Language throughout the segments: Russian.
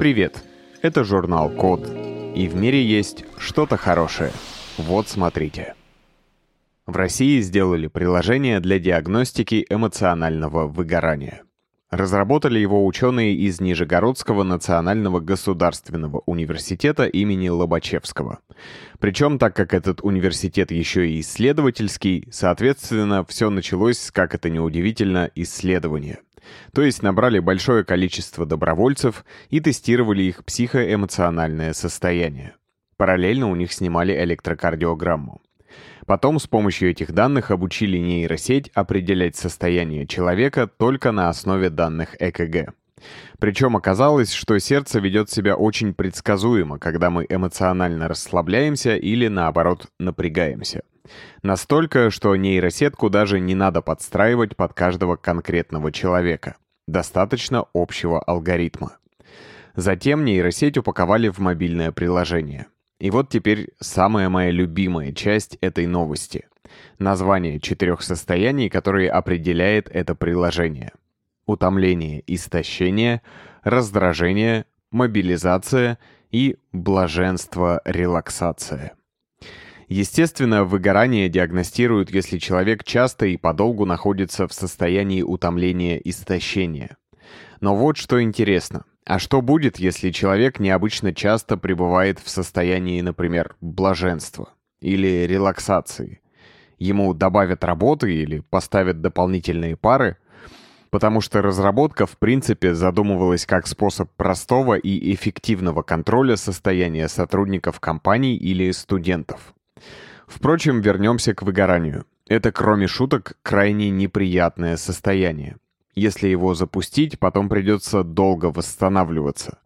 Привет! Это журнал Код. И в мире есть что-то хорошее. Вот смотрите. В России сделали приложение для диагностики эмоционального выгорания. Разработали его ученые из Нижегородского национального государственного университета имени Лобачевского. Причем, так как этот университет еще и исследовательский, соответственно, все началось, как это неудивительно, исследование. То есть набрали большое количество добровольцев и тестировали их психоэмоциональное состояние. Параллельно у них снимали электрокардиограмму. Потом с помощью этих данных обучили нейросеть определять состояние человека только на основе данных ЭКГ. Причем оказалось, что сердце ведет себя очень предсказуемо, когда мы эмоционально расслабляемся или, наоборот, напрягаемся. Настолько, что нейросетку даже не надо подстраивать под каждого конкретного человека. Достаточно общего алгоритма. Затем нейросеть упаковали в мобильное приложение. И вот теперь самая моя любимая часть этой новости. Название четырех состояний, которые определяет это приложение. Утомление, истощение, раздражение, мобилизация и блаженство, релаксация. Естественно, выгорание диагностируют, если человек часто и подолгу находится в состоянии утомления истощения. Но вот что интересно. А что будет, если человек необычно часто пребывает в состоянии, например, блаженства или релаксации? Ему добавят работы или поставят дополнительные пары? Потому что разработка в принципе задумывалась как способ простого и эффективного контроля состояния сотрудников компаний или студентов. Впрочем, вернемся к выгоранию. Это, кроме шуток, крайне неприятное состояние. Если его запустить, потом придется долго восстанавливаться.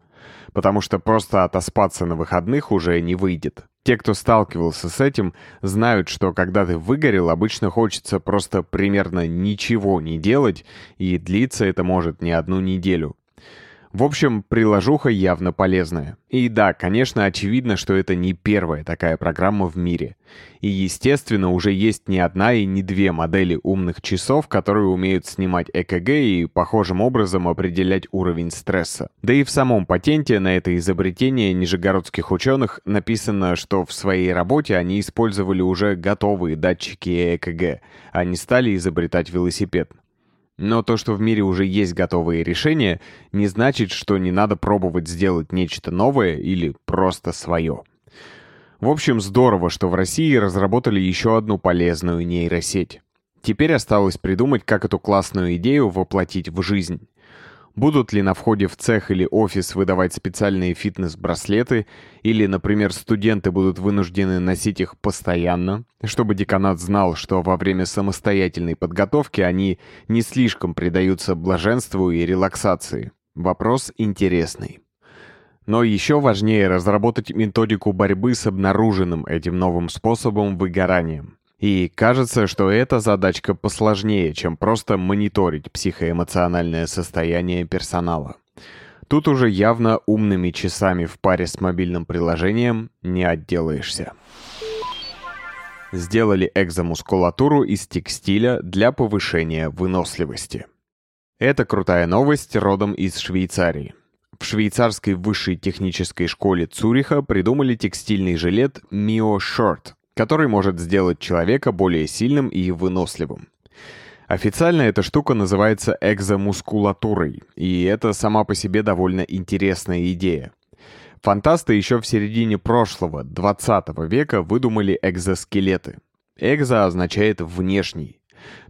Потому что просто отоспаться на выходных уже не выйдет. Те, кто сталкивался с этим, знают, что когда ты выгорел, обычно хочется просто примерно ничего не делать, и длиться это может не одну неделю. В общем, приложуха явно полезная. И да, конечно, очевидно, что это не первая такая программа в мире. И, естественно, уже есть не одна и не две модели умных часов, которые умеют снимать ЭКГ и похожим образом определять уровень стресса. Да и в самом патенте на это изобретение нижегородских ученых написано, что в своей работе они использовали уже готовые датчики ЭКГ, а не стали изобретать велосипед. Но то, что в мире уже есть готовые решения, не значит, что не надо пробовать сделать нечто новое или просто свое. В общем, здорово, что в России разработали еще одну полезную нейросеть. Теперь осталось придумать, как эту классную идею воплотить в жизнь. Будут ли на входе в цех или офис выдавать специальные фитнес-браслеты, или, например, студенты будут вынуждены носить их постоянно, чтобы деканат знал, что во время самостоятельной подготовки они не слишком предаются блаженству и релаксации. Вопрос интересный. Но еще важнее разработать методику борьбы с обнаруженным этим новым способом выгоранием. И кажется, что эта задачка посложнее, чем просто мониторить психоэмоциональное состояние персонала. Тут уже явно умными часами в паре с мобильным приложением не отделаешься. Сделали экзомускулатуру из текстиля для повышения выносливости. Это крутая новость родом из Швейцарии. В швейцарской высшей технической школе Цюриха придумали текстильный жилет Mio Short, который может сделать человека более сильным и выносливым. Официально эта штука называется экзомускулатурой, и это сама по себе довольно интересная идея. Фантасты еще в середине прошлого, 20 века, выдумали экзоскелеты. Экзо означает «внешний».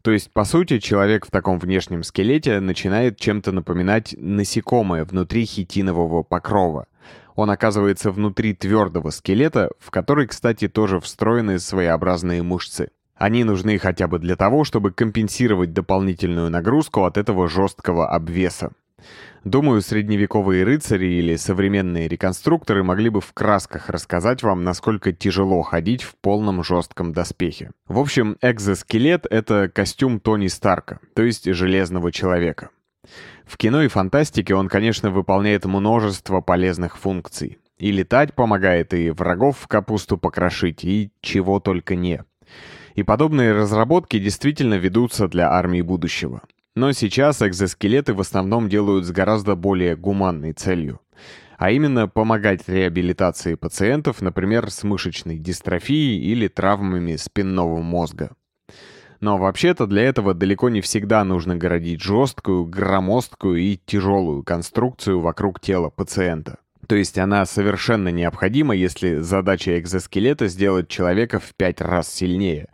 То есть, по сути, человек в таком внешнем скелете начинает чем-то напоминать насекомое внутри хитинового покрова. Он оказывается внутри твердого скелета, в который, кстати, тоже встроены своеобразные мышцы. Они нужны хотя бы для того, чтобы компенсировать дополнительную нагрузку от этого жесткого обвеса. Думаю, средневековые рыцари или современные реконструкторы могли бы в красках рассказать вам, насколько тяжело ходить в полном жестком доспехе. В общем, экзоскелет — это костюм Тони Старка, то есть Железного Человека. В кино и фантастике он, конечно, выполняет множество полезных функций. И летать помогает, и врагов в капусту покрошить, и чего только не. И подобные разработки действительно ведутся для армии будущего. Но сейчас экзоскелеты в основном делают с гораздо более гуманной целью. а именно помогать реабилитации пациентов, например, с мышечной дистрофией или травмами спинного мозга. Но вообще-то для этого далеко не всегда нужно городить жесткую, громоздкую и тяжелую конструкцию вокруг тела пациента. То есть она совершенно необходима, если задача экзоскелета сделать человека в пять раз сильнее.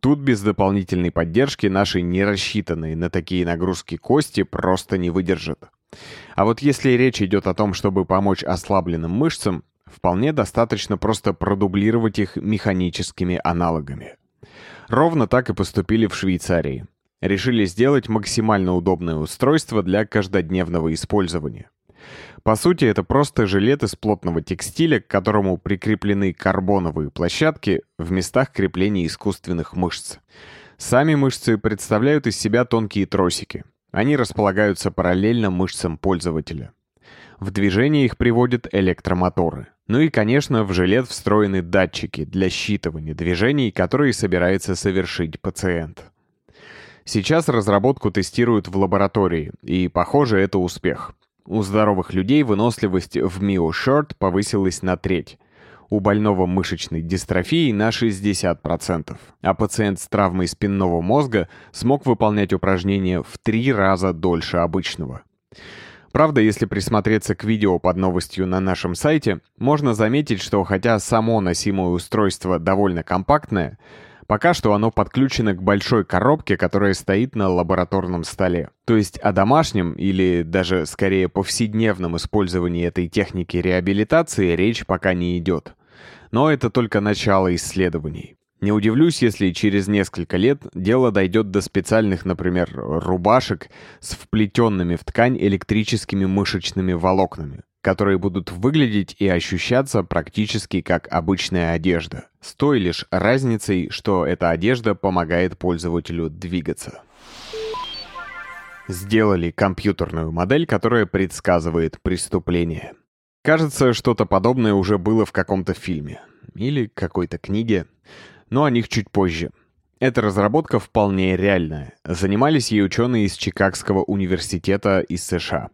Тут без дополнительной поддержки наши не рассчитанные на такие нагрузки кости просто не выдержат. А вот если речь идет о том, чтобы помочь ослабленным мышцам, вполне достаточно просто продублировать их механическими аналогами. Ровно так и поступили в Швейцарии. Решили сделать максимально удобное устройство для каждодневного использования. По сути, это просто жилет из плотного текстиля, к которому прикреплены карбоновые площадки в местах крепления искусственных мышц. Сами мышцы представляют из себя тонкие тросики. Они располагаются параллельно мышцам пользователя. В движение их приводят электромоторы. Ну и, конечно, в жилет встроены датчики для считывания движений, которые собирается совершить пациент. Сейчас разработку тестируют в лаборатории, и, похоже, это успех. У здоровых людей выносливость в MioShort повысилась на треть. У больного мышечной дистрофией на 60%, а пациент с травмой спинного мозга смог выполнять упражнения в три раза дольше обычного. Правда, если присмотреться к видео под новостью на нашем сайте, можно заметить, что хотя само носимое устройство довольно компактное, Пока что оно подключено к большой коробке, которая стоит на лабораторном столе. То есть о домашнем или даже скорее повседневном использовании этой техники реабилитации речь пока не идет. Но это только начало исследований. Не удивлюсь, если через несколько лет дело дойдет до специальных, например, рубашек с вплетенными в ткань электрическими мышечными волокнами, которые будут выглядеть и ощущаться практически как обычная одежда, с той лишь разницей, что эта одежда помогает пользователю двигаться. Сделали компьютерную модель, которая предсказывает преступление. Кажется, что-то подобное уже было в каком-то фильме или какой-то книге, но о них чуть позже. Эта разработка вполне реальная. Занимались ей ученые из Чикагского университета из США.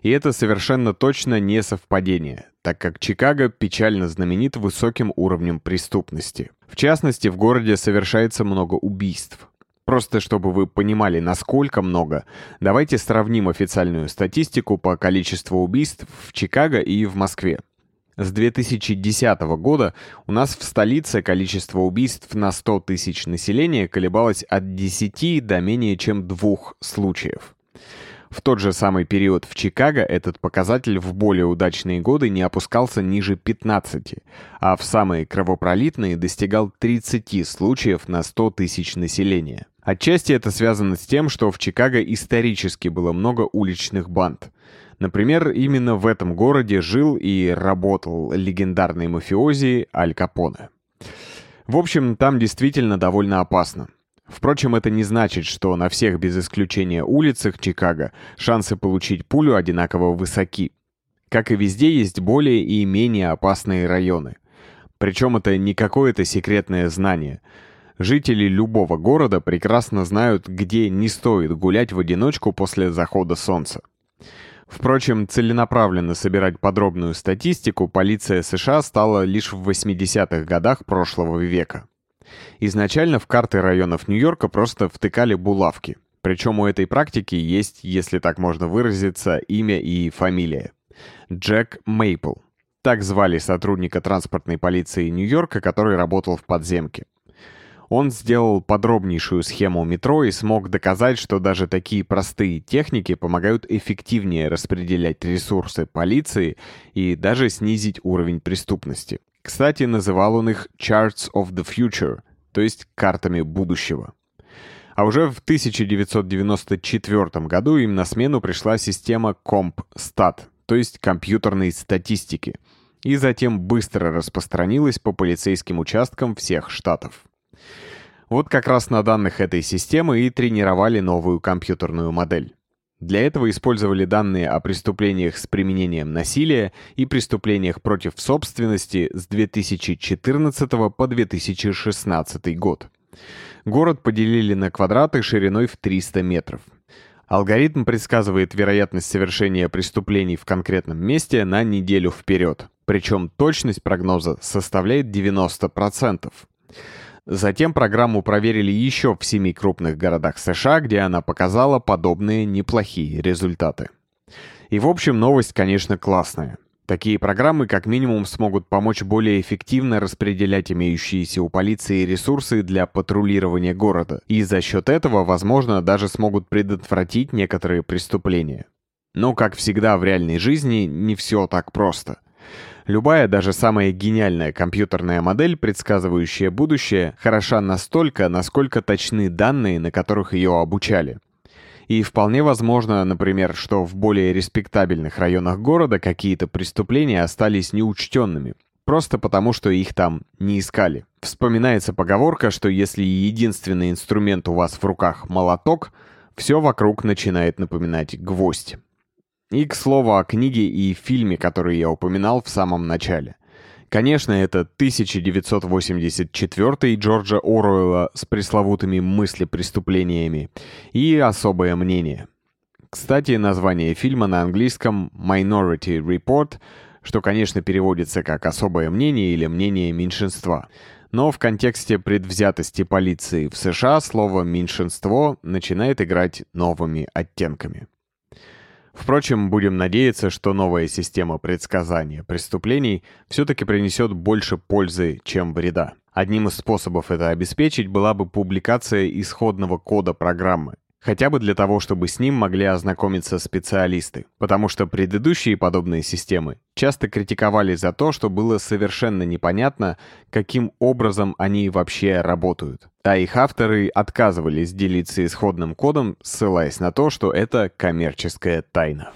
И это совершенно точно не совпадение, так как Чикаго печально знаменит высоким уровнем преступности. В частности, в городе совершается много убийств. Просто чтобы вы понимали, насколько много, давайте сравним официальную статистику по количеству убийств в Чикаго и в Москве. С 2010 года у нас в столице количество убийств на 100 тысяч населения колебалось от 10 до менее чем двух случаев. В тот же самый период в Чикаго этот показатель в более удачные годы не опускался ниже 15, а в самые кровопролитные достигал 30 случаев на 100 тысяч населения. Отчасти это связано с тем, что в Чикаго исторически было много уличных банд. Например, именно в этом городе жил и работал легендарный мафиози Аль Капоне. В общем, там действительно довольно опасно. Впрочем, это не значит, что на всех без исключения улицах Чикаго шансы получить пулю одинаково высоки. Как и везде, есть более и менее опасные районы. Причем это не какое-то секретное знание. Жители любого города прекрасно знают, где не стоит гулять в одиночку после захода солнца. Впрочем, целенаправленно собирать подробную статистику полиция США стала лишь в 80-х годах прошлого века. Изначально в карты районов Нью-Йорка просто втыкали булавки. Причем у этой практики есть, если так можно выразиться, имя и фамилия. Джек Мейпл. Так звали сотрудника транспортной полиции Нью-Йорка, который работал в подземке. Он сделал подробнейшую схему метро и смог доказать, что даже такие простые техники помогают эффективнее распределять ресурсы полиции и даже снизить уровень преступности. Кстати, называл он их «charts of the future», то есть картами будущего. А уже в 1994 году им на смену пришла система CompStat, то есть компьютерной статистики, и затем быстро распространилась по полицейским участкам всех штатов. Вот как раз на данных этой системы и тренировали новую компьютерную модель. Для этого использовали данные о преступлениях с применением насилия и преступлениях против собственности с 2014 по 2016 год. Город поделили на квадраты шириной в 300 метров. Алгоритм предсказывает вероятность совершения преступлений в конкретном месте на неделю вперед. Причем точность прогноза составляет 90%. Затем программу проверили еще в семи крупных городах США, где она показала подобные неплохие результаты. И в общем новость, конечно, классная. Такие программы как минимум смогут помочь более эффективно распределять имеющиеся у полиции ресурсы для патрулирования города, и за счет этого, возможно, даже смогут предотвратить некоторые преступления. Но, как всегда в реальной жизни, не все так просто. Любая, даже самая гениальная компьютерная модель, предсказывающая будущее, хороша настолько, насколько точны данные, на которых ее обучали. И вполне возможно, например, что в более респектабельных районах города какие-то преступления остались неучтенными, просто потому, что их там не искали. Вспоминается поговорка, что если единственный инструмент у вас в руках молоток, все вокруг начинает напоминать гвоздь. И, к слову, о книге и фильме, который я упоминал в самом начале. Конечно, это 1984 Джорджа Оруэлла с пресловутыми мыслепреступлениями и особое мнение. Кстати, название фильма на английском Minority Report, что, конечно, переводится как «особое мнение» или «мнение меньшинства». Но в контексте предвзятости полиции в США слово «меньшинство» начинает играть новыми оттенками. Впрочем, будем надеяться, что новая система предсказания преступлений все-таки принесет больше пользы, чем вреда. Одним из способов это обеспечить была бы публикация исходного кода программы, хотя бы для того, чтобы с ним могли ознакомиться специалисты, потому что предыдущие подобные системы часто критиковали за то, что было совершенно непонятно, каким образом они вообще работают. А их авторы отказывались делиться исходным кодом, ссылаясь на то, что это коммерческая тайна.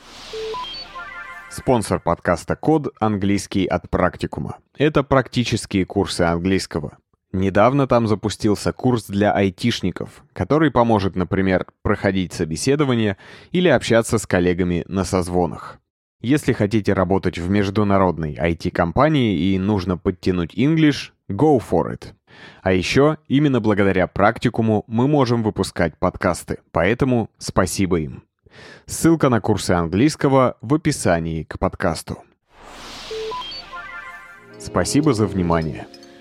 Спонсор подкаста «Код» — английский от практикума. Это практические курсы английского. Недавно там запустился курс для айтишников, который поможет, например, проходить собеседование или общаться с коллегами на созвонах. Если хотите работать в международной IT-компании и нужно подтянуть English, go for it. А еще, именно благодаря практикуму мы можем выпускать подкасты, поэтому спасибо им. Ссылка на курсы английского в описании к подкасту. Спасибо за внимание.